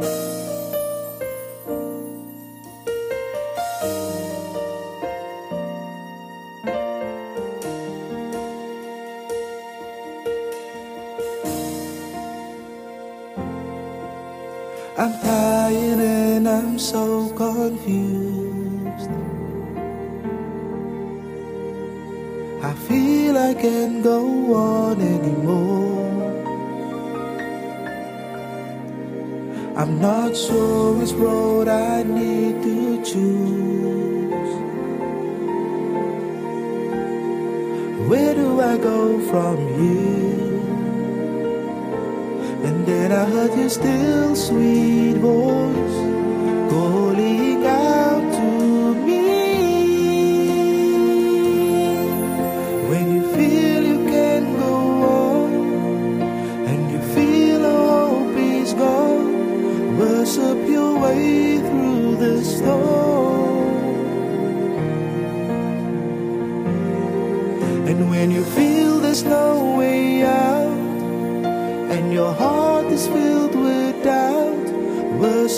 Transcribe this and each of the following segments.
I'm tired and I'm so confused. I feel I can't go on anymore. I'm not sure which road I need to choose. Where do I go from here? And then I heard your still sweet voice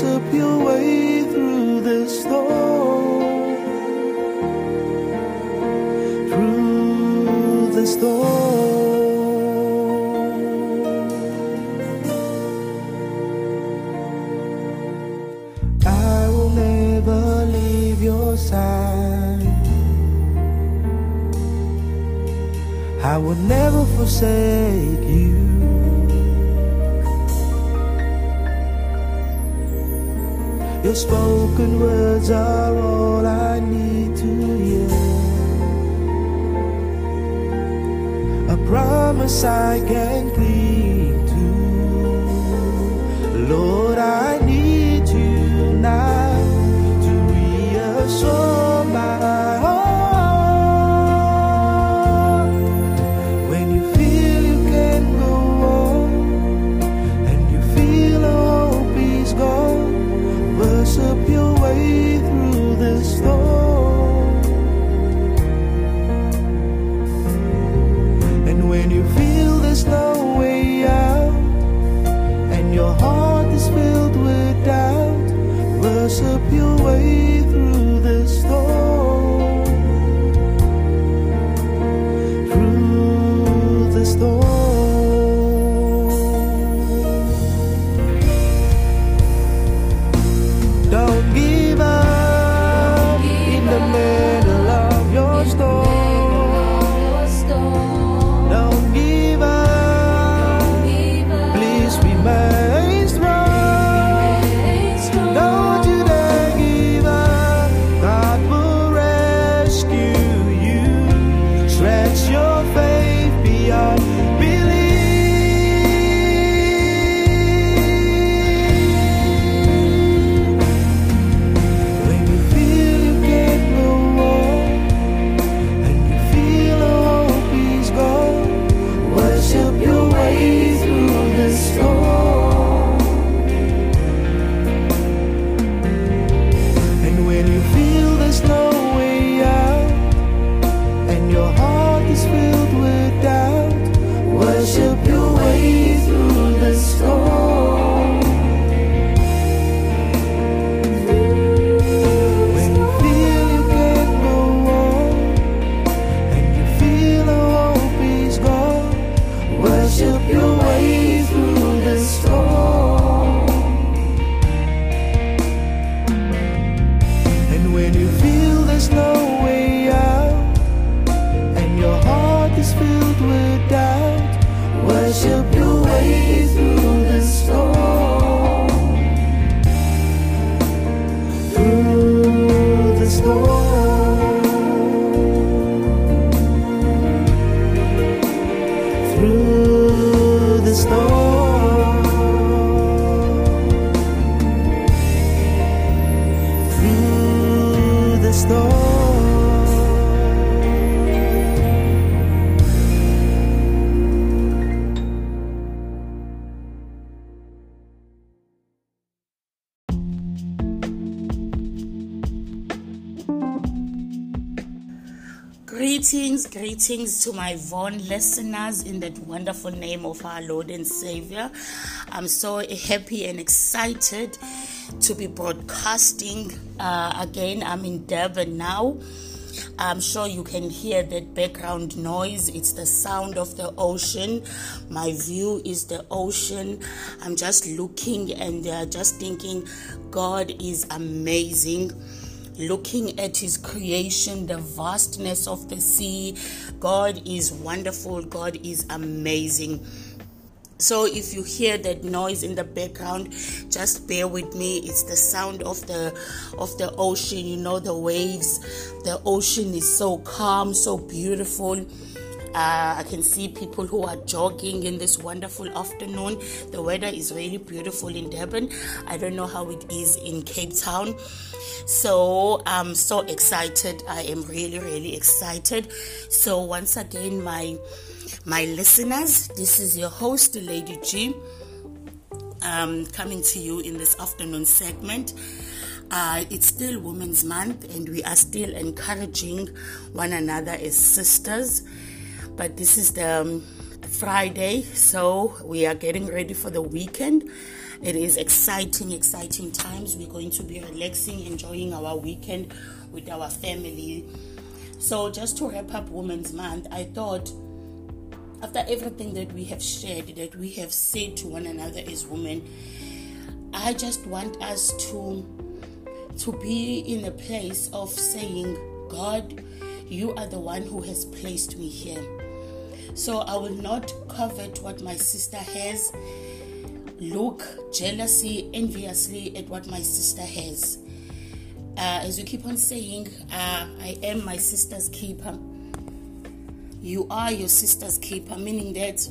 worship your way through the storm. Through the storm. I will never leave your side. I will never forsake you. Your spoken words are all I need to hear. A promise I can Greetings, greetings to my Vaughn listeners in that wonderful name of our Lord and Savior. I'm so happy and excited to be broadcasting uh, again. I'm in Durban now. I'm sure you can hear that background noise. It's the sound of the ocean. My view is the ocean. I'm just looking and uh, just thinking, God is amazing looking at his creation, the vastness of the sea. God is wonderful, God is amazing. So if you hear that noise in the background, just bear with me. It's the sound of the of the ocean, you know the waves. The ocean is so calm, so beautiful. Uh, I can see people who are jogging in this wonderful afternoon. The weather is really beautiful in Durban. I don't know how it is in Cape Town. So I'm so excited. I am really, really excited. So once again, my my listeners, this is your host, Lady G, um, coming to you in this afternoon segment. Uh, it's still Women's Month, and we are still encouraging one another as sisters but this is the um, Friday, so we are getting ready for the weekend. It is exciting, exciting times. We're going to be relaxing, enjoying our weekend with our family. So, just to wrap up Women's Month, I thought after everything that we have shared, that we have said to one another as women, I just want us to to be in a place of saying, God, you are the one who has placed me here. So I will not covet what my sister has, look jealously, enviously at what my sister has. Uh, as you keep on saying, uh, I am my sister's keeper. You are your sister's keeper, meaning that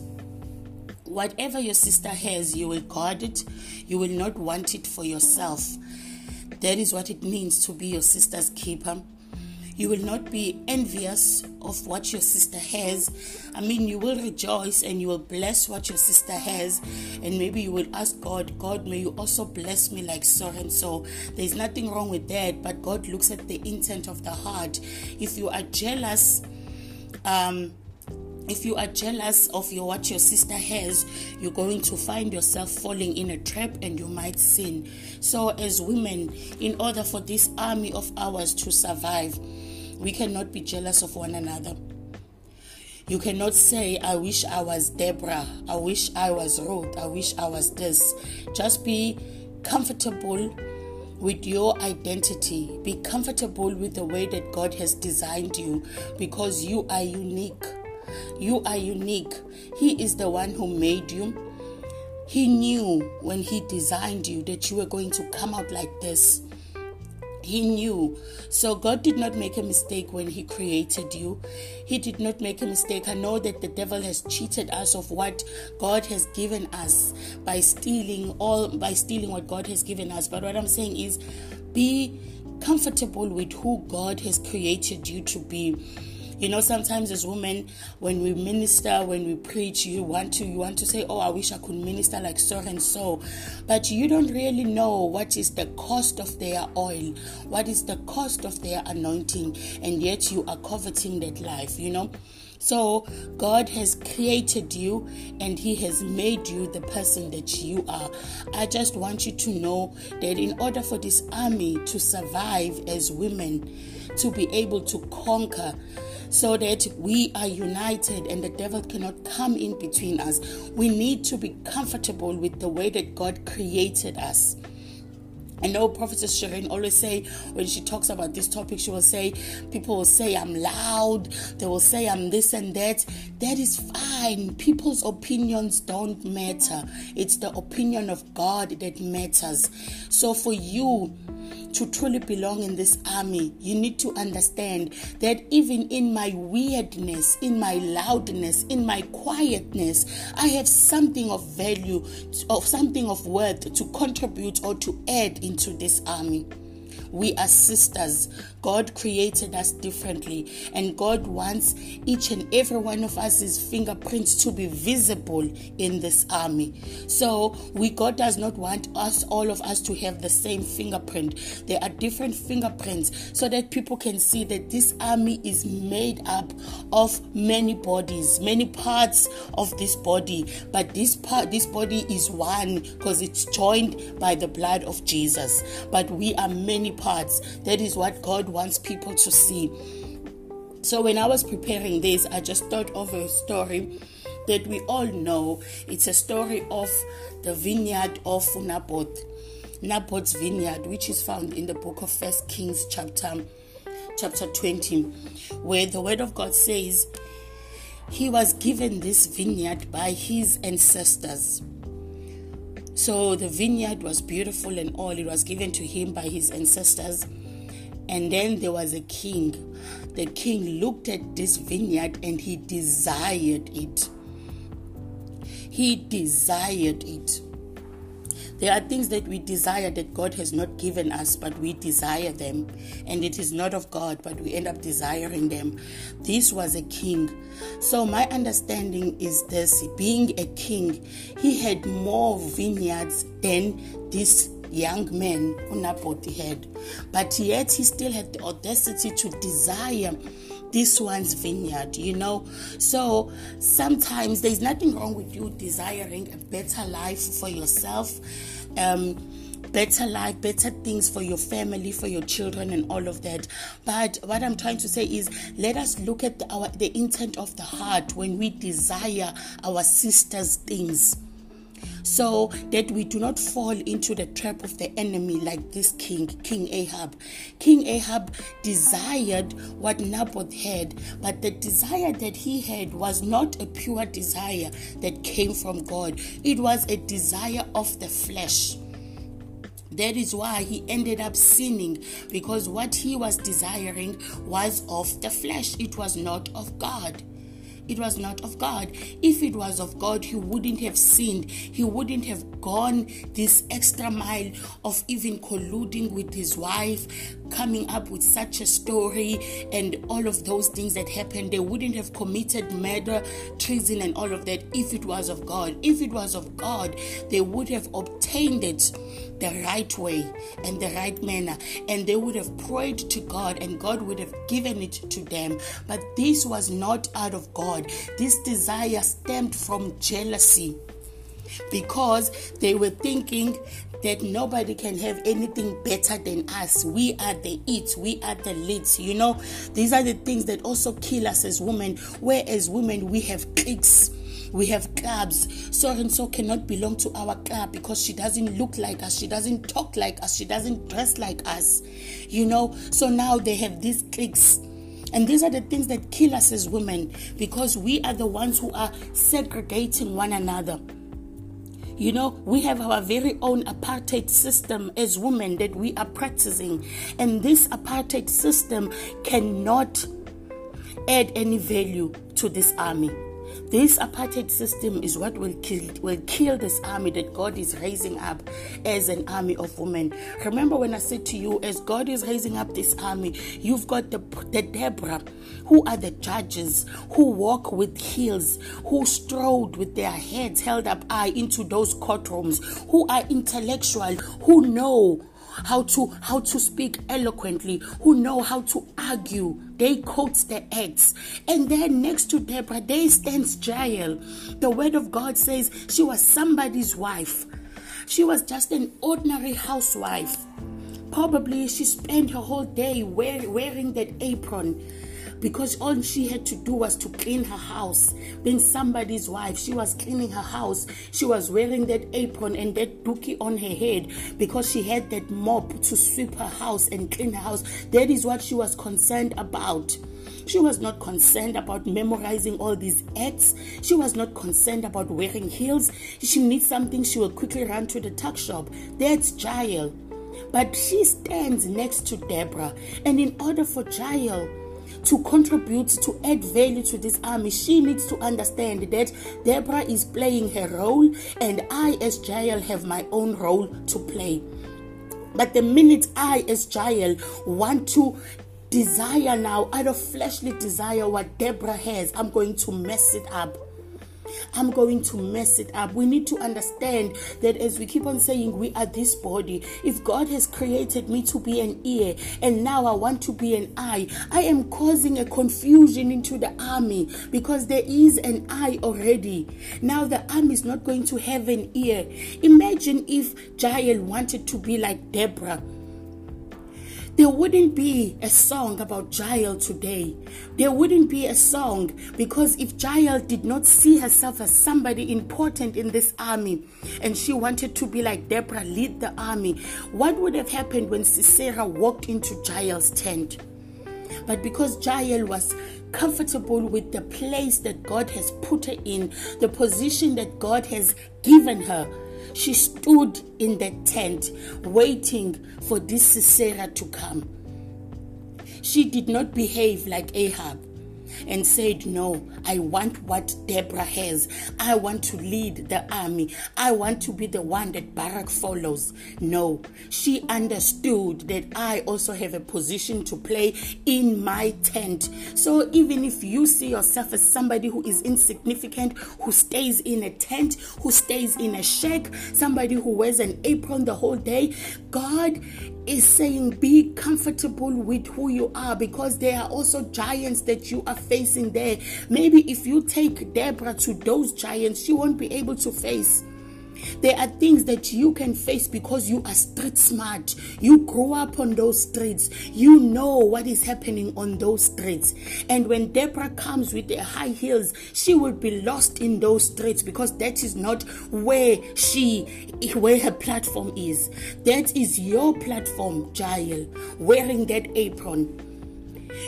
whatever your sister has, you will guard it. You will not want it for yourself. That is what it means to be your sister's keeper. You will not be envious of what your sister has. I mean, you will rejoice and you will bless what your sister has. And maybe you will ask God, God, may you also bless me like so and so. There's nothing wrong with that, but God looks at the intent of the heart. If you are jealous, um, if you are jealous of your what your sister has you're going to find yourself falling in a trap and you might sin so as women in order for this army of ours to survive we cannot be jealous of one another. You cannot say, I wish I was Deborah, I wish I was Ruth, I wish I was this. Just be comfortable with your identity. Be comfortable with the way that God has designed you because you are unique. You are unique. He is the one who made you. He knew when He designed you that you were going to come out like this. He knew. So God did not make a mistake when He created you. He did not make a mistake. I know that the devil has cheated us of what God has given us by stealing all by stealing what God has given us. But what I'm saying is be comfortable with who God has created you to be you know, sometimes as women, when we minister, when we preach, you want to you want to say, "Oh, I wish I could minister like so and so," but you don't really know what is the cost of their oil, what is the cost of their anointing, and yet you are coveting that life. You know. So, God has created you and He has made you the person that you are. I just want you to know that in order for this army to survive as women, to be able to conquer, so that we are united and the devil cannot come in between us. We need to be comfortable with the way that God created us. I know Prophetess Shireen always say when she talks about this topic, she will say, people will say I'm loud, they will say I'm this and that. That is fine. People's opinions don't matter. It's the opinion of God that matters. So for you, to truly belong in this army, you need to understand that even in my weirdness, in my loudness, in my quietness, I have something of value, of something of worth to contribute or to add into this army. We are sisters. God created us differently, and God wants each and every one of us's fingerprints to be visible in this army. So, we God does not want us, all of us, to have the same fingerprint. There are different fingerprints so that people can see that this army is made up of many bodies, many parts of this body, but this part, this body is one because it's joined by the blood of Jesus. But we are many parts. That is what God wants people to see. So when I was preparing this, I just thought of a story that we all know. It's a story of the vineyard of Naboth. Naboth's vineyard, which is found in the book of First Kings chapter chapter 20, where the word of God says he was given this vineyard by his ancestors. So the vineyard was beautiful and all. It was given to him by his ancestors. And then there was a king. The king looked at this vineyard and he desired it. He desired it. There are things that we desire that God has not given us, but we desire them. And it is not of God, but we end up desiring them. This was a king. So, my understanding is this being a king, he had more vineyards than this young man Naboth had. But yet, he still had the audacity to desire this one's vineyard, you know. So sometimes there's nothing wrong with you desiring a better life for yourself. Um, better life, better things for your family, for your children, and all of that. But what I'm trying to say is, let us look at the, our the intent of the heart when we desire our sisters' things so that we do not fall into the trap of the enemy like this king, King Ahab. King Ahab desired what Naboth had, but the desire that he had was not a pure desire that came from God, it was a desire of the flesh. That is why he ended up sinning because what he was desiring was of the flesh, it was not of God it was not of God. If it was of God, he wouldn't have sinned. He wouldn't have gone this extra mile of even colluding with his wife, coming up with such a story, and all of those things that happened. They wouldn't have committed murder, treason, and all of that if it was of God. If it was of God, they would have obtained it the right way and the right manner, and they would have prayed to God, and God would have given it to them. But this was not out of God. This desire stemmed from jealousy because they were thinking that nobody can have anything better than us. We are the it, we are the leads. You know, these are the things that also kill us as women. Where as women we have cliques we have clubs. So and so cannot belong to our club because she doesn't look like us, she doesn't talk like us, she doesn't dress like us. You know, so now they have these cliques. And these are the things that kill us as women because we are the ones who are segregating one another. You know, we have our very own apartheid system as women that we are practicing. And this apartheid system cannot add any value to this army. This apartheid system is what will kill will kill this army that God is raising up as an army of women. Remember when I said to you, as God is raising up this army, you've got the, the Deborah, who are the judges, who walk with heels, who strode with their heads held up high into those courtrooms, who are intellectual, who know how to how to speak eloquently, who know how to argue. They quote the acts. And then next to Deborah, there stands Jael. The word of God says she was somebody's wife. She was just an ordinary housewife. Probably she spent her whole day wear, wearing that apron because all she had to do was to clean her house. Being somebody's wife, she was cleaning her house. She was wearing that apron and that doekie on her head because she had that mop to sweep her house and clean her house. That is what she was concerned about. She was not concerned about memorizing all these acts. She was not concerned about wearing heels. She needs something, she will quickly run to the tuck shop. That's Jael. But she stands next to Deborah. And in order for Jael to contribute to add value to this army, she needs to understand that Deborah is playing her role and I, as Jael, have my own role to play. But the minute I, as Jael, want to desire now, out of fleshly desire, what Deborah has, I'm going to mess it up. I'm going to mess it up. We need to understand that as we keep on saying we are this body, if God has created me to be an ear and now I want to be an eye, I am causing a confusion into the army because there is an eye already. Now the army is not going to have an ear. Imagine if Jael wanted to be like Deborah there wouldn't be a song about Jael today. There wouldn't be a song because if Jael did not see herself as somebody important in this army and she wanted to be like Deborah, lead the army, what would have happened when Sisera walked into Jael's tent? But because Jael was comfortable with the place that God has put her in, the position that God has given her, she stood in the tent waiting for this Sisera to come. She did not behave like Ahab and said, No, I want what Deborah has. I want to lead the army. I want to be the one that Barak follows. No, she understood that I also have a position to play in my tent. So even if you see yourself as somebody who is insignificant, who stays in a tent, who stays in a shack, somebody who wears an apron the whole day, God is saying be comfortable with who you are because there are also giants that you are facing there. Maybe if you take Deborah to those giants, she won't be able to face. There are things that you can face because you are street smart. You grew up on those streets. You know what is happening on those streets. And when Deborah comes with the high heels, she will be lost in those streets because that is not where she where her platform is. That is your platform, Jael, wearing that apron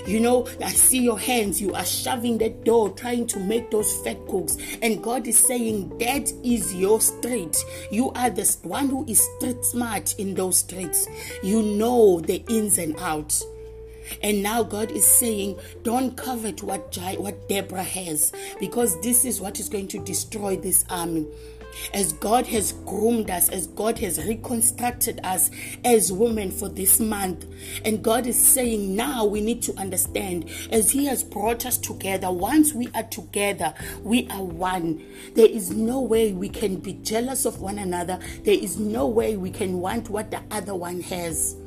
you know, I see your hands. You are shoving that door, trying to make those fat cooks. And God is saying, That is your street. You are the one who is street smart in those streets. You know the ins and outs. And now God is saying, don't covet what what Deborah has, because this is what is going to destroy this army as God has groomed us, as God has reconstructed us as women for this month. And God is saying now we need to understand as He has brought us together, once we are together, we are one. There is no way we can be jealous of one another, there is no way we can want what the other one has.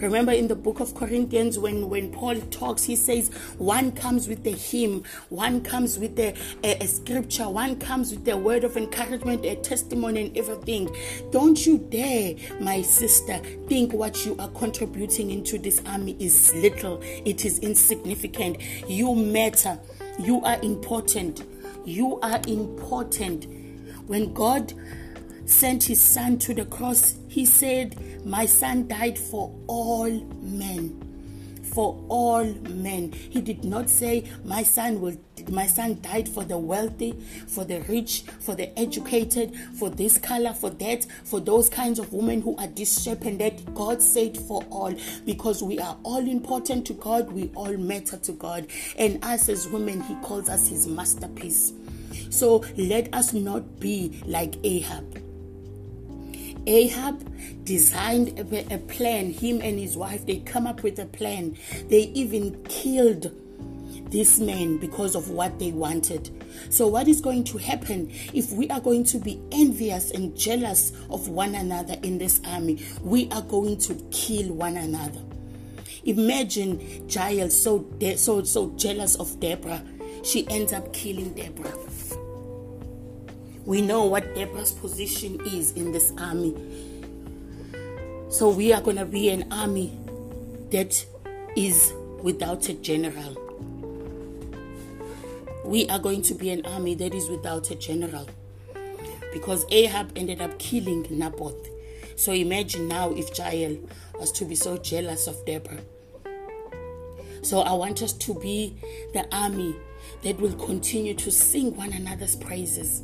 Remember in the book of Corinthians when, when Paul talks, he says one comes with a hymn, one comes with a, a, a scripture, one comes with a word of encouragement, a testimony, and everything. Don't you dare, my sister, think what you are contributing into this army is little, it is insignificant. You matter, you are important. You are important. When God sent his son to the cross, he said, My son died for all men. For all men. He did not say, My son will my son died for the wealthy, for the rich, for the educated, for this color, for that, for those kinds of women who are this shape and. God said for all because we are all important to God, we all matter to God. And us as women, He calls us His masterpiece. So let us not be like Ahab Ahab designed a, a plan. Him and his wife, they come up with a plan. They even killed this man because of what they wanted. So, what is going to happen if we are going to be envious and jealous of one another in this army? We are going to kill one another. Imagine Jael so de- so so jealous of Deborah, she ends up killing Deborah. We know what Deborah's position is in this army. So we are going to be an army that is without a general. We are going to be an army that is without a general. Because Ahab ended up killing Naboth. So imagine now if Jael was to be so jealous of Deborah. So I want us to be the army that will continue to sing one another's praises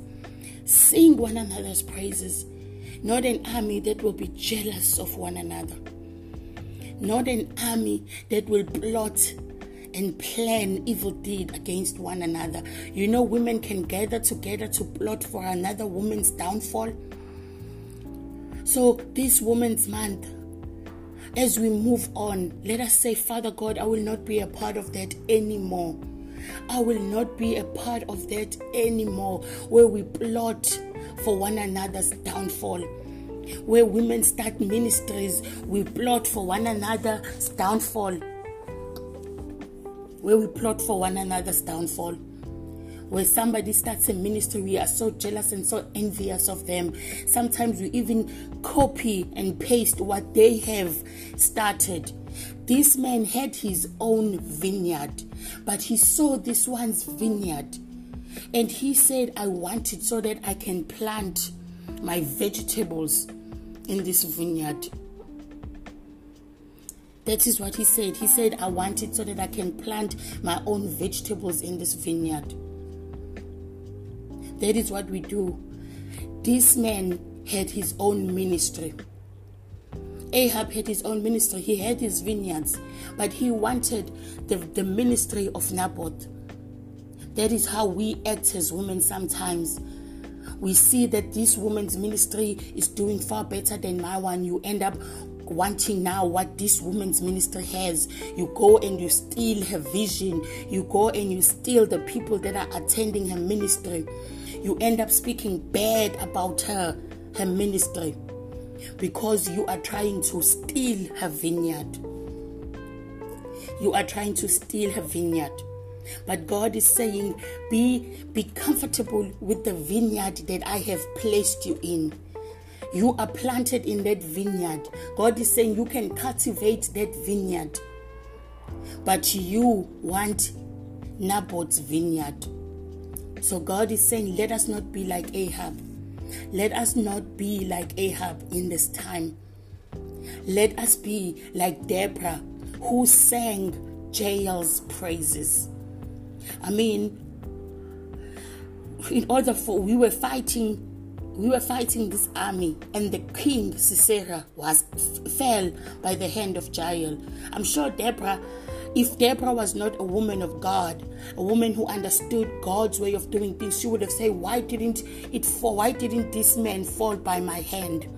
Sing one another's praises. Not an army that will be jealous of one another. Not an army that will plot and plan evil deed against one another. You know, women can gather together to plot for another woman's downfall. So, this Women's Month, as we move on, let us say, Father God, I will not be a part of that anymore. I will not be a part of that anymore where we plot for one another's downfall. Where women start ministries, we plot for one another's downfall. Where we plot for one another's downfall where somebody starts a ministry, we are so jealous and so envious of them. Sometimes we even copy and paste what they have started. This man had his own vineyard, but he saw this one's vineyard. And he said, I want it so that I can plant my vegetables in this vineyard. That is what he said. He said, I want it so that I can plant my own vegetables in this vineyard. That is what we do. This man had his own ministry. Ahab had his own ministry. He had his vineyards, but he wanted the, the ministry of Naboth. That is how we act as women sometimes. We see that this woman's ministry is doing far better than my one. You end up wanting now what this woman's ministry has. You go and you steal her vision. You go and you steal the people that are attending her ministry you end up speaking bad about her, her ministry, because you are trying to steal her vineyard. You are trying to steal her vineyard. But God is saying, be, be comfortable with the vineyard that I have placed you in. You are planted in that vineyard. God is saying you can cultivate that vineyard. But you want Naboth's vineyard. So God is saying, let us not be like Ahab. Let us not be like Ahab in this time. Let us be like Deborah, who sang Jael's praises. I mean, in order for we were fighting we were fighting this army and the king Sisera was fell by the hand of Jael. I'm sure Deborah if Deborah was not a woman of God, a woman who understood God's way of doing things, she would have said, Why didn't it fall? Why didn't this man fall by my hand?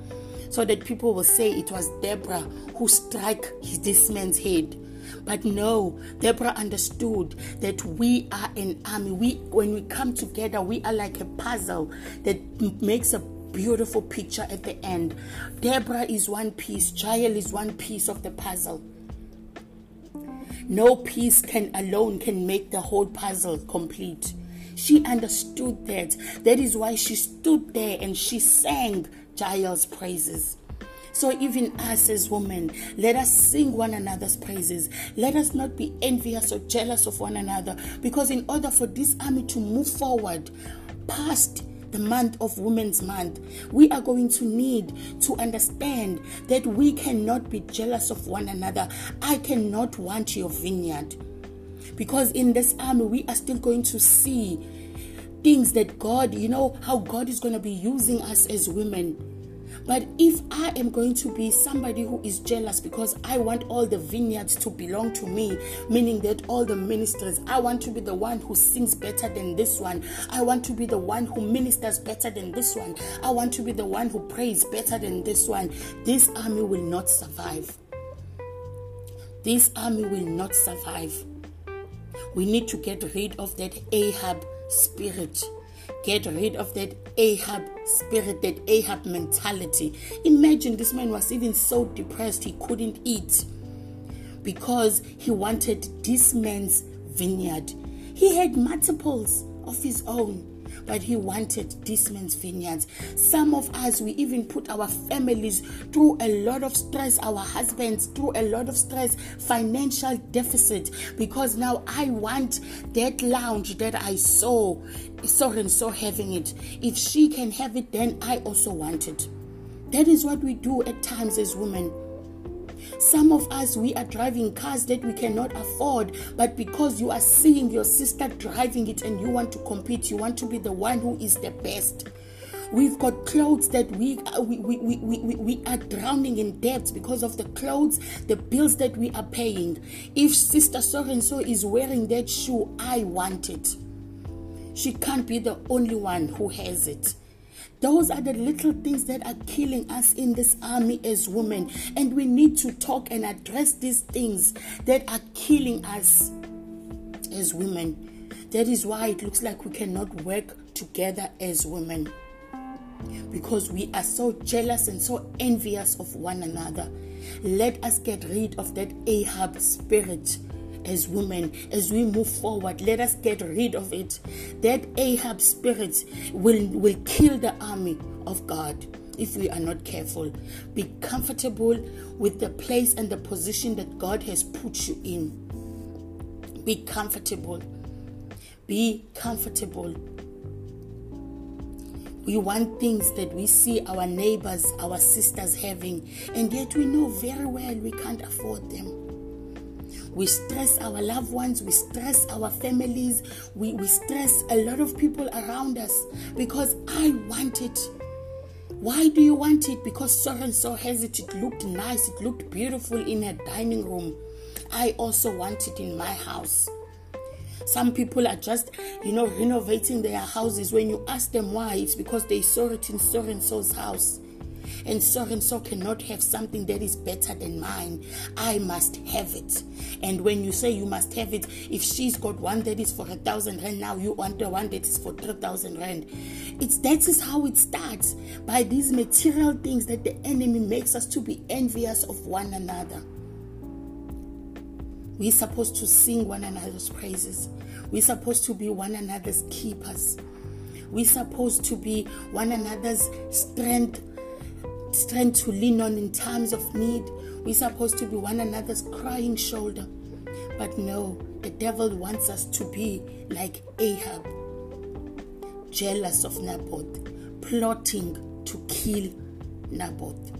So that people will say it was Deborah who struck this man's head. But no, Deborah understood that we are an army. We when we come together, we are like a puzzle that makes a beautiful picture at the end. Deborah is one piece, Jael is one piece of the puzzle. No piece can alone can make the whole puzzle complete. She understood that. That is why she stood there and she sang Jael's praises. So, even us as women, let us sing one another's praises. Let us not be envious or jealous of one another. Because, in order for this army to move forward past the month of Women's Month, we are going to need to understand that we cannot be jealous of one another. I cannot want your vineyard. Because in this army, we are still going to see things that God, you know, how God is going to be using us as women but if I am going to be somebody who is jealous because I want all the vineyards to belong to me, meaning that all the ministers, I want to be the one who sings better than this one. I want to be the one who ministers better than this one. I want to be the one who prays better than this one. This army will not survive. This army will not survive. We need to get rid of that Ahab spirit get rid of that Ahab spirit, that Ahab mentality. Imagine this man was even so depressed he couldn't eat because he wanted this man's vineyard. He had multiples of his own but he wanted this man's vineyards. Some of us, we even put our families through a lot of stress, our husbands through a lot of stress, financial deficit, because now I want that lounge that I saw so and so having it. If she can have it, then I also want it. That is what we do at times as women some of us, we are driving cars that we cannot afford, but because you are seeing your sister driving it and you want to compete, you want to be the one who is the best. We've got clothes that we, uh, we, we, we, we, we are drowning in debt because of the clothes, the bills that we are paying. If Sister So and so is wearing that shoe, I want it. She can't be the only one who has it. Those are the little things that are killing us in this army as women. And we need to talk and address these things that are killing us as women. That is why it looks like we cannot work together as women. Because we are so jealous and so envious of one another. Let us get rid of that Ahab spirit as women as we move forward let us get rid of it. That ahab spirit will will kill the army of god if we are not careful. Be comfortable with the place and the position that god has put you in. Be comfortable. Be comfortable. We want things that we see our neighbors, our sisters having, and yet we know very well we can't afford them. We stress our loved ones, we stress our families, we, we stress a lot of people around us because I want it. Why do you want it? Because so and so has it. It looked nice, it looked beautiful in her dining room. I also want it in my house. Some people are just, you know, renovating their houses. When you ask them why, it's because they saw it in so and so's house. And so and so cannot have something that is better than mine. I must have it. And when you say you must have it, if she's got one that is for a thousand rand, now you want the one that is for three thousand rand. It's that is how it starts by these material things that the enemy makes us to be envious of one another. We're supposed to sing one another's praises. We're supposed to be one another's keepers. We're supposed to be one another's strength, strength to lean on in times of need. We're supposed to be one another's crying shoulder. But no, the devil wants us to be like Ahab, jealous of Naboth, plotting to kill Naboth.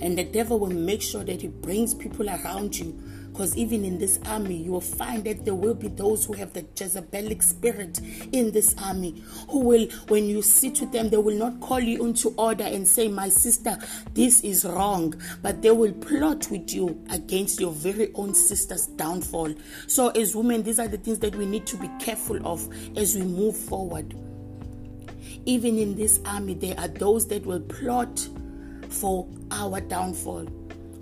And the devil will make sure that he brings people around you because even in this army, you will find that there will be those who have the Jezebelic spirit in this army, who will, when you sit with them, they will not call you into order and say, My sister, this is wrong, but they will plot with you against your very own sister's downfall. So, as women, these are the things that we need to be careful of as we move forward. Even in this army, there are those that will plot for our downfall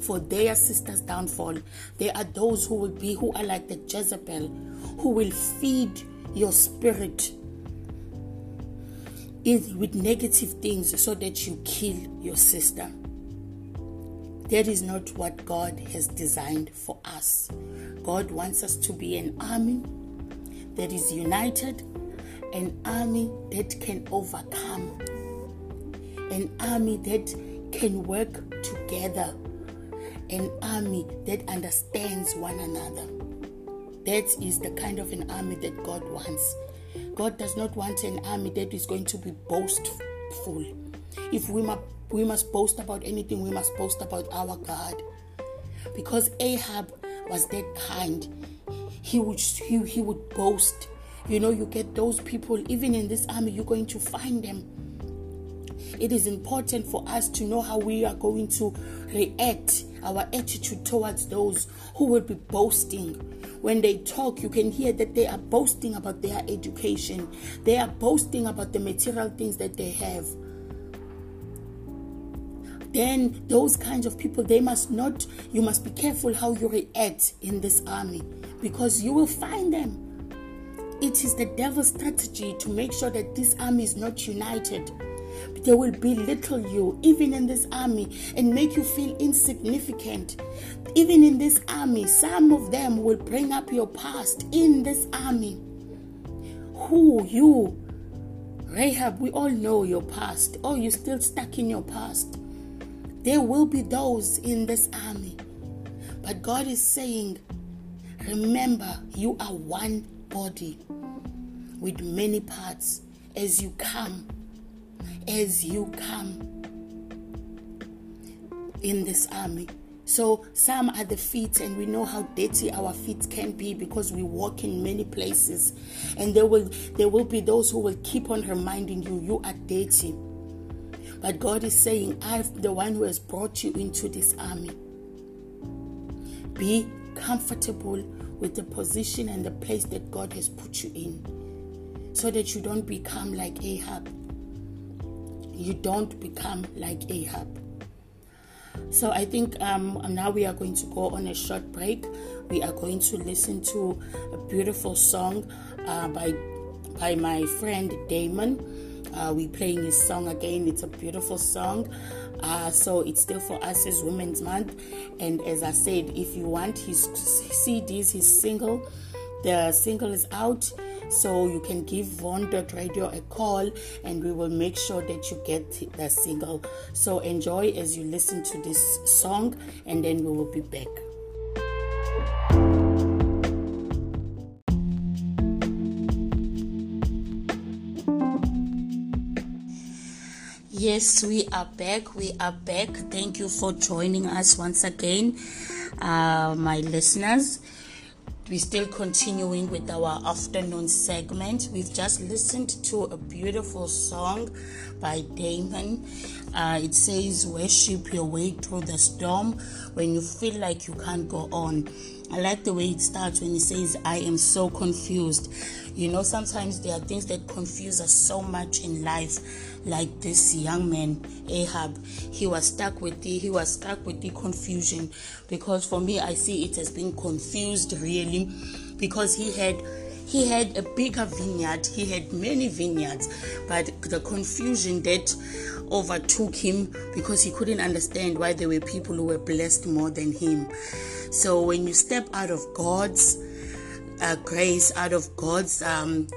for their sister's downfall. There are those who will be, who are like the Jezebel, who will feed your spirit with negative things so that you kill your sister. That is not what God has designed for us. God wants us to be an army that is united, an army that can overcome, an army that can work together an army that understands one another. That is the kind of an army that God wants. God does not want an army that is going to be boastful. If we must, we must boast about anything, we must boast about our God. Because Ahab was that kind. He would he, he would boast. You know, you get those people, even in this army, you're going to find them. It is important for us to know how we are going to react our attitude towards those who will be boasting. When they talk, you can hear that they are boasting about their education, they are boasting about the material things that they have. Then, those kinds of people, they must not, you must be careful how you react in this army because you will find them. It is the devil's strategy to make sure that this army is not united they will belittle you, even in this army, and make you feel insignificant. Even in this army, some of them will bring up your past in this army. Who you? Rahab, we all know your past. Oh, you're still stuck in your past. There will be those in this army. But God is saying, remember, you are one body with many parts as you come as you come in this army. So some are the feet, and we know how dirty our feet can be because we walk in many places. And there will there will be those who will keep on reminding you you are dirty. But God is saying, I'm the one who has brought you into this army. Be comfortable with the position and the place that God has put you in. So that you don't become like Ahab you don't become like Ahab. So I think um, now we are going to go on a short break. We are going to listen to a beautiful song uh, by by my friend Damon. Uh, we playing his song again. It's a beautiful song. Uh, so it's still for us as Women's Month. And as I said, if you want his CDs, his single, the single is out. So you can give Von.radio a call and we will make sure that you get the single. So enjoy as you listen to this song and then we will be back. Yes, we are back. We are back. Thank you for joining us once again, uh, my listeners. We're still continuing with our afternoon segment. We've just listened to a beautiful song by Damon. Uh, it says, Worship your way through the storm when you feel like you can't go on. I like the way it starts when it says, I am so confused. You know, sometimes there are things that confuse us so much in life, like this young man, Ahab. He was stuck with the he was stuck with the confusion because for me I see it as being confused really because he had he had a bigger vineyard, he had many vineyards, but the confusion that overtook him because he couldn't understand why there were people who were blessed more than him. So when you step out of God's uh, grace, out of God's um,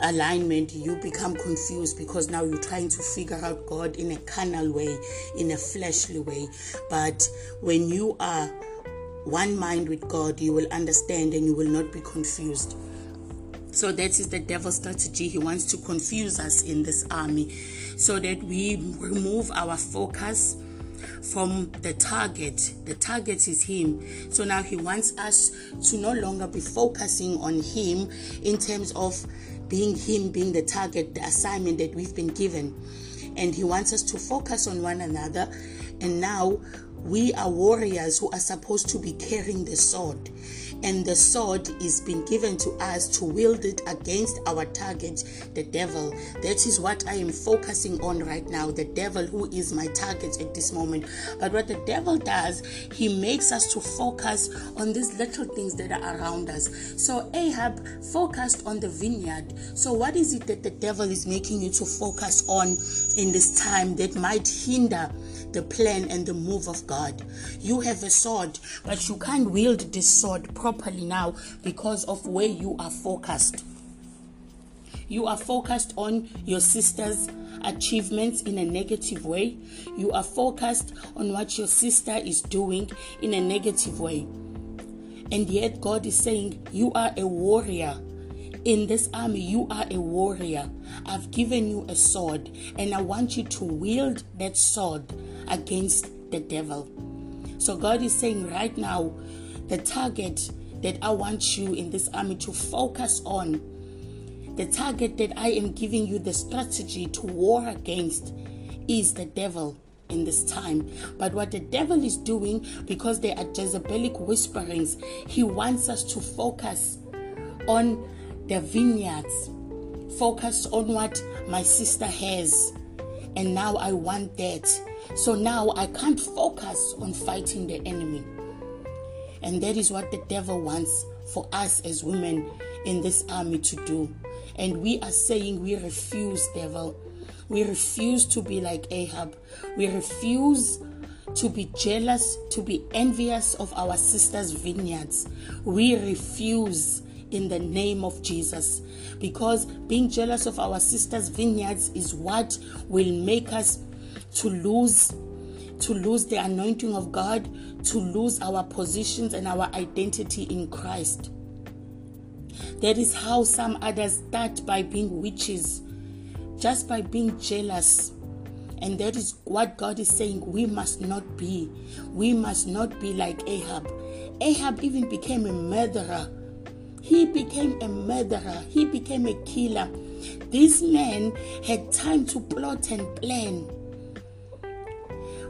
alignment, you become confused because now you're trying to figure out God in a carnal way, in a fleshly way. But when you are one mind with God, you will understand and you will not be confused. So that is the devil's strategy. He wants to confuse us in this army so that we remove our focus from the target. The target is Him. So now He wants us to no longer be focusing on Him in terms of being Him, being the target, the assignment that we've been given. And He wants us to focus on one another. And now we are warriors who are supposed to be carrying the sword and the sword is being given to us to wield it against our target, the devil. That is what I am focusing on right now. The devil, who is my target at this moment. But what the devil does, he makes us to focus on these little things that are around us. So Ahab focused on the vineyard. So what is it that the devil is making you to focus on in this time that might hinder? The plan and the move of God. You have a sword, but you can't wield this sword properly now because of where you are focused. You are focused on your sister's achievements in a negative way. You are focused on what your sister is doing in a negative way. And yet, God is saying, You are a warrior in this army, you are a warrior. I've given you a sword, and I want you to wield that sword against the devil. So, God is saying right now, the target that I want you in this army to focus on, the target that I am giving you the strategy to war against, is the devil in this time. But what the devil is doing, because there are Jezebelic whisperings, he wants us to focus on the vineyards, focus on what my sister has. And now I want that. So now I can't focus on fighting the enemy. And that is what the devil wants for us as women in this army to do. And we are saying we refuse, devil. We refuse to be like Ahab. We refuse to be jealous, to be envious of our sisters' vineyards. We refuse in the name of Jesus. Because being jealous of our sisters' vineyards is what will make us to lose to lose the anointing of God, to lose our positions and our identity in Christ. That is how some others start by being witches, just by being jealous. And that is what God is saying we must not be. We must not be like Ahab. Ahab even became a murderer he became a murderer, he became a killer. This man had time to plot and plan.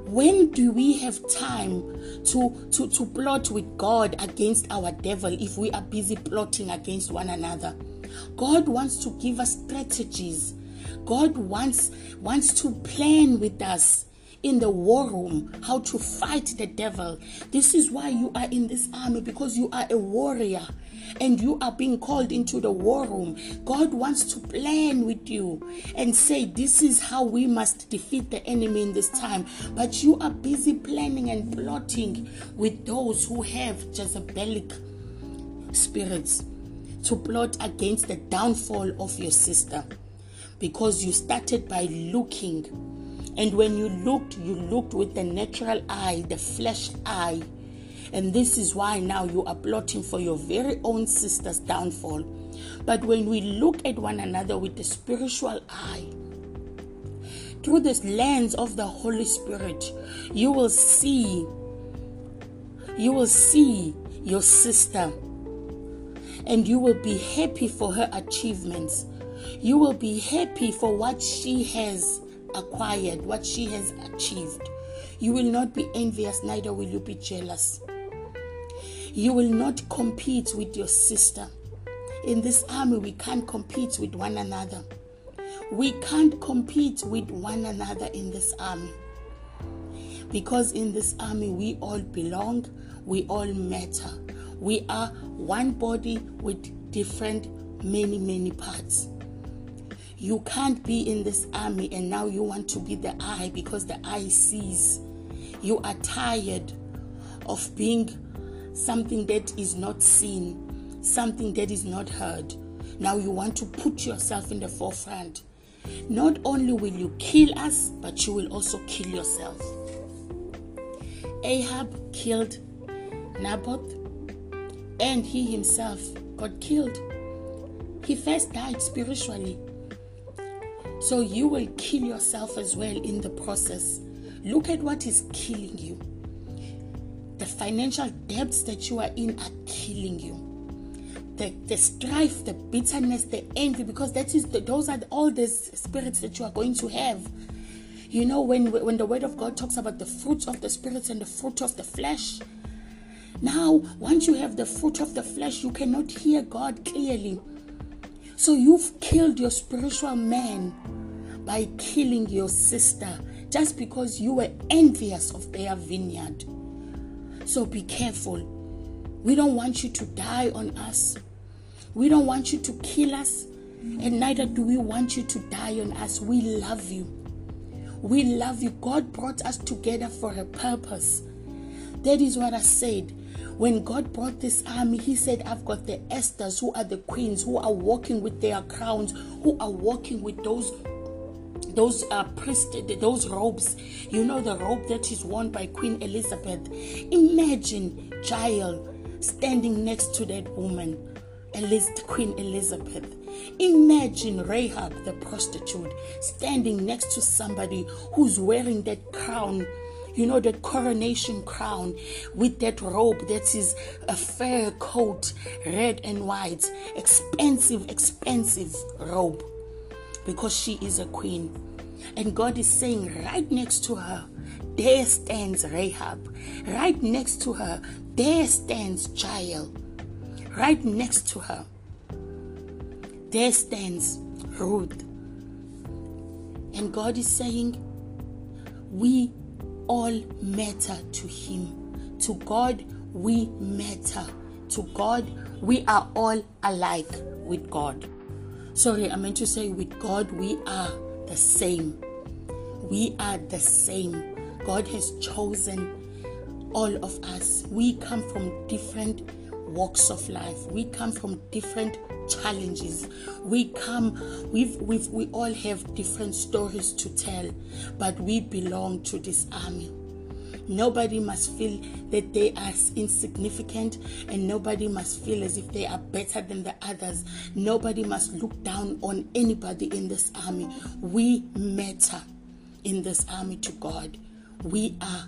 When do we have time to, to, to plot with God against our devil if we are busy plotting against one another? God wants to give us strategies God wants wants to plan with us in the war room how to fight the devil. This is why you are in this army because you are a warrior and you are being called into the war room. God wants to plan with you and say, This is how we must defeat the enemy in this time. But you are busy planning and plotting with those who have Jezebelic spirits to plot against the downfall of your sister because you started by looking. And when you looked, you looked with the natural eye, the flesh eye. And this is why now you are plotting for your very own sister's downfall. But when we look at one another with the spiritual eye, through this lens of the Holy Spirit, you will see, you will see your sister and you will be happy for her achievements. You will be happy for what she has acquired, what she has achieved. You will not be envious, neither will you be jealous. You will not compete with your sister. In this army, we can't compete with one another. We can't compete with one another in this army. Because in this army, we all belong, we all matter. We are one body with different, many, many parts. You can't be in this army and now you want to be the eye because the eye sees. You are tired of being something that is not seen, something that is not heard. Now you want to put yourself in the forefront. Not only will you kill us, but you will also kill yourself. Ahab killed Naboth and he himself got killed. He first died spiritually. So you will kill yourself as well in the process. Look at what is killing you. The financial debts that you are in are killing you. The, the strife, the bitterness, the envy, because that is the, those are all the spirits that you are going to have. You know, when when the word of God talks about the fruits of the spirits and the fruit of the flesh, now, once you have the fruit of the flesh, you cannot hear God clearly. So you've killed your spiritual man by killing your sister just because you were envious of their vineyard. So be careful. We don't want you to die on us. We don't want you to kill us, and neither do we want you to die on us. We love you. We love you. God brought us together for a purpose. That is what I said. When God brought this army, He said, I've got the Esthers who are the queens, who are walking with their crowns, who are walking with those those uh, priest, those robes. You know the robe that is worn by Queen Elizabeth. Imagine Jael standing next to that woman, Queen Elizabeth. Imagine Rahab, the prostitute, standing next to somebody who's wearing that crown you know, the coronation crown with that robe that is a fair coat, red and white, expensive, expensive robe because she is a queen. And God is saying, right next to her, there stands Rahab. Right next to her, there stands Jael. Right next to her, there stands Ruth. And God is saying, we all matter to Him. To God, we matter. To God, we are all alike with God. Sorry, I meant to say with God, we are the same. We are the same. God has chosen all of us. We come from different walks of life. We come from different challenges. We come, we've, we've, we all have different stories to tell, but we belong to this army. Nobody must feel that they are insignificant, and nobody must feel as if they are better than the others. Nobody must look down on anybody in this army. We matter in this army to God. We are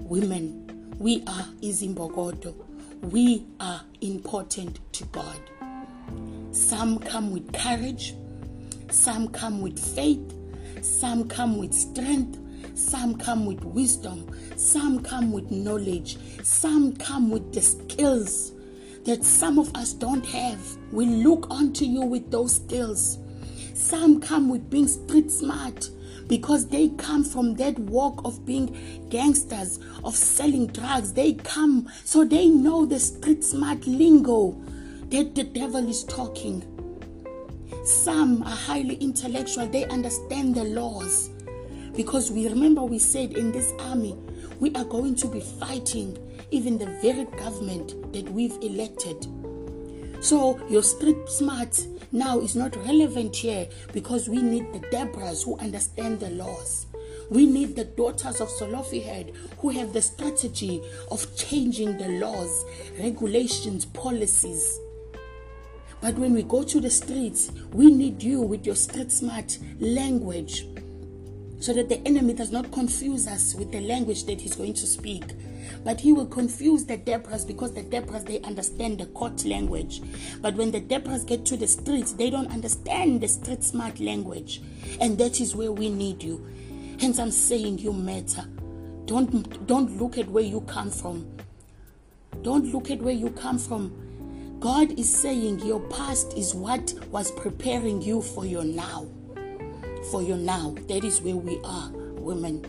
women. We are Izimbokodo. We are important to God. Some come with courage, some come with faith, some come with strength, some come with wisdom, some come with knowledge, some come with the skills that some of us don't have. We look unto you with those skills. Some come with being street smart because they come from that walk of being gangsters, of selling drugs. They come so they know the street smart lingo that the devil is talking. Some are highly intellectual, they understand the laws. Because we remember we said in this army, we are going to be fighting even the very government that we've elected. So your street smart now is not relevant here because we need the Deborahs who understand the laws. We need the daughters of Zelophehad who have the strategy of changing the laws, regulations, policies. But when we go to the streets, we need you with your street smart language so that the enemy does not confuse us with the language that he's going to speak. But he will confuse the Deborahs because the Deborahs they understand the court language. But when the Deborahs get to the streets, they don't understand the street smart language. And that is where we need you. Hence I'm saying you matter. Don't don't look at where you come from. Don't look at where you come from. God is saying your past is what was preparing you for your now. For your now. That is where we are, women.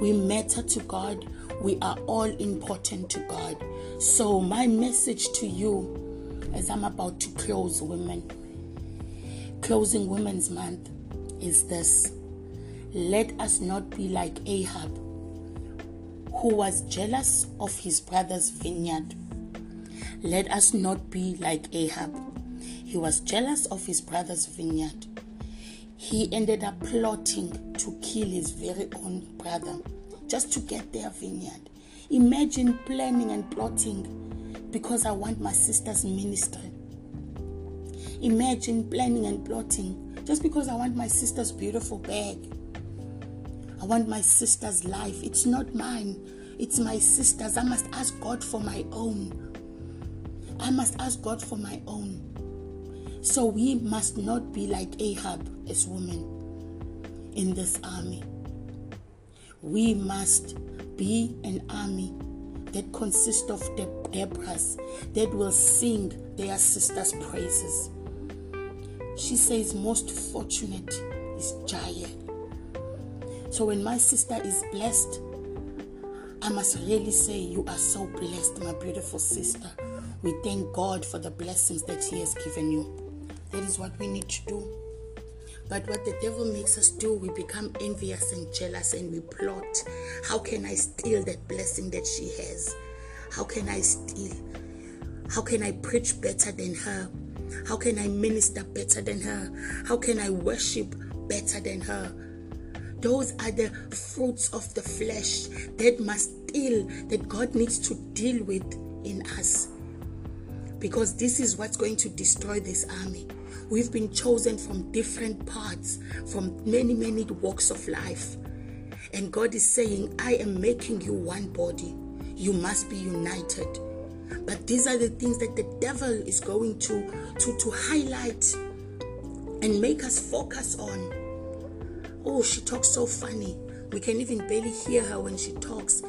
We matter to God. We are all important to God. So, my message to you as I'm about to close, women, closing Women's Month, is this let us not be like Ahab, who was jealous of his brother's vineyard let us not be like Ahab. He was jealous of his brother's vineyard. He ended up plotting to kill his very own brother just to get their vineyard. Imagine planning and plotting because I want my sister's ministry. Imagine planning and plotting just because I want my sister's beautiful bag. I want my sister's life. It's not mine, it's my sister's. I must ask God for my own. I must ask God for my own. So we must not be like Ahab as women in this army. We must be an army that consists of the Deborahs that will sing their sisters' praises. She says, Most fortunate is Jael. So when my sister is blessed, I must really say, You are so blessed, my beautiful sister. We thank God for the blessings that He has given you. That is what we need to do. But what the devil makes us do, we become envious and jealous and we plot. How can I steal that blessing that she has? How can I steal? How can I preach better than her? How can I minister better than her? How can I worship better than her? Those are the fruits of the flesh that must still, that God needs to deal with in us because this is what's going to destroy this army. We've been chosen from different parts, from many, many walks of life. And God is saying, I am making you one body. You must be united. But these are the things that the devil is going to, to, to highlight and make us focus on. Oh, she talks so funny. We can even barely hear her when she talks.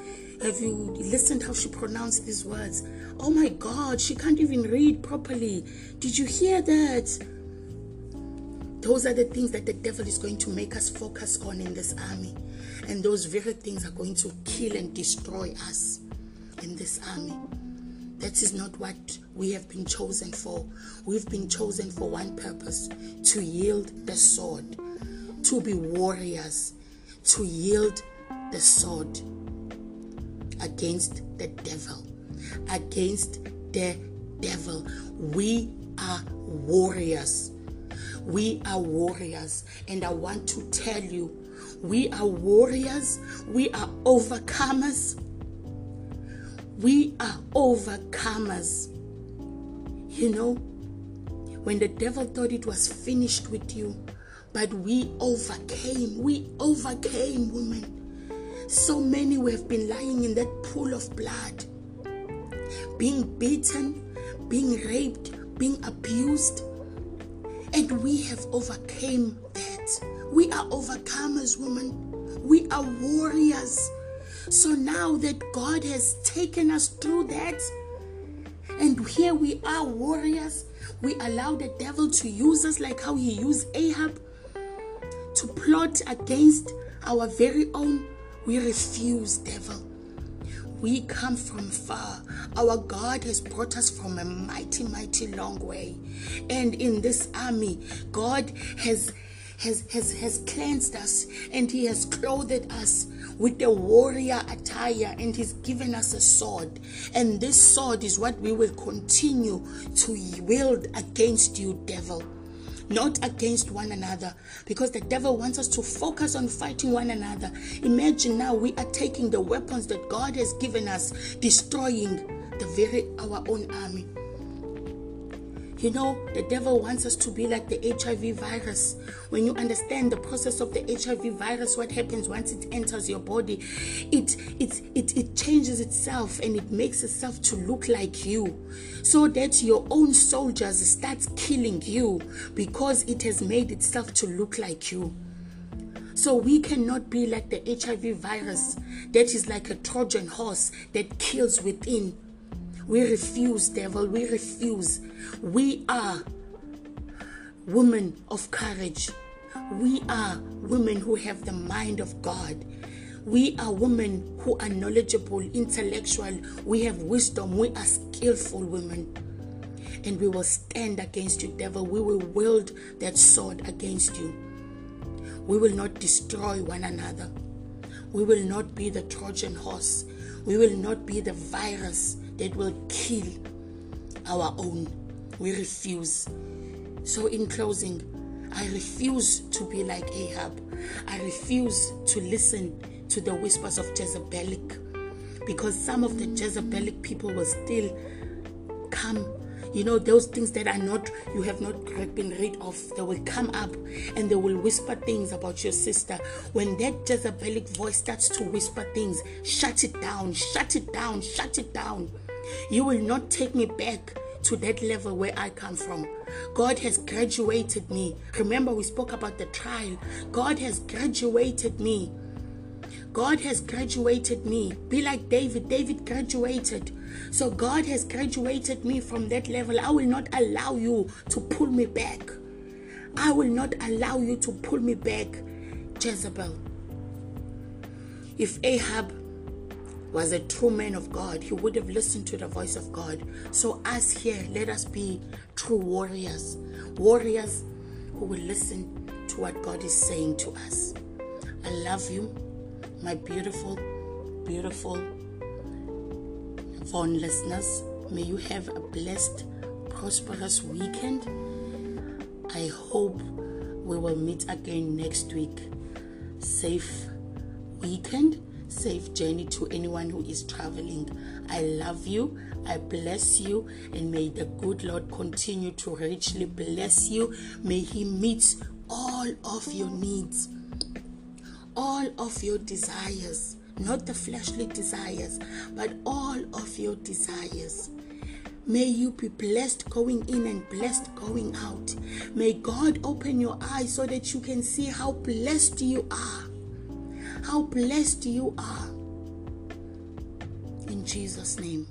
Have you listened how she pronounced these words? Oh my God, she can't even read properly. Did you hear that? Those are the things that the devil is going to make us focus on in this army. And those very things are going to kill and destroy us in this army. That is not what we have been chosen for. We've been chosen for one purpose to yield the sword, to be warriors, to yield the sword against the devil against the devil. We are warriors. We are warriors. And I want to tell you, we are warriors. We are overcomers. We are overcomers. You know, when the devil thought it was finished with you, but we overcame. We overcame, women. So many who have been lying in that pool of blood being beaten, being raped, being abused. And we have overcame that. We are overcomers, woman. We are warriors. So now that God has taken us through that, and here we are warriors, We allow the devil to use us like how he used Ahab to plot against our very own. We refuse, devil. We come from far. Our God has brought us from a mighty, mighty long way. And in this army, God has has, has, has cleansed us and he has clothed us with the warrior attire and he's given us a sword. And this sword is what we will continue to wield against you, devil not against one another because the devil wants us to focus on fighting one another. Imagine now we are taking the weapons that God has given us, destroying the very our own army. You know, the devil wants us to be like the HIV virus. When you understand the process of the HIV virus, what happens once it enters your body, it it it, it changes itself and it makes itself to look like you. So that your own soldiers starts killing you because it has made itself to look like you. So we cannot be like the HIV virus that is like a Trojan horse that kills within we refuse, devil. We refuse. We are women of courage. We are women who have the mind of God. We are women who are knowledgeable, intellectual. We have wisdom. We are skillful women. And we will stand against you, devil. We will wield that sword against you. We will not destroy one another. We will not be the Trojan horse. We will not be the virus that will kill our own. We refuse. So, in closing, I refuse to be like Ahab. I refuse to listen to the whispers of Jezebelic because some of the Jezebelic people will still come. You know, those things that are not, you have not been rid of, they will come up and they will whisper things about your sister. When that Jezebelic voice starts to whisper things, shut it down, shut it down, shut it down. You will not take me back to that level where I come from. God has graduated me. Remember, we spoke about the trial. God has graduated me. God has graduated me. Be like David. David graduated. So God has graduated me from that level. I will not allow you to pull me back. I will not allow you to pull me back, Jezebel. If Ahab was a true man of God, he would have listened to the voice of God. So, us here, let us be true warriors, warriors who will listen to what God is saying to us. I love you, my beautiful, beautiful phone listeners. May you have a blessed, prosperous weekend. I hope we will meet again next week. Safe weekend safe journey to anyone who is traveling. I love you. I bless you. And may the good Lord continue to richly bless you. May He meet all of your needs, all of your desires, not the fleshly desires, but all of your desires. May you be blessed going in and blessed going out. May God open your eyes so that you can see how blessed you are how blessed you are. In Jesus' name.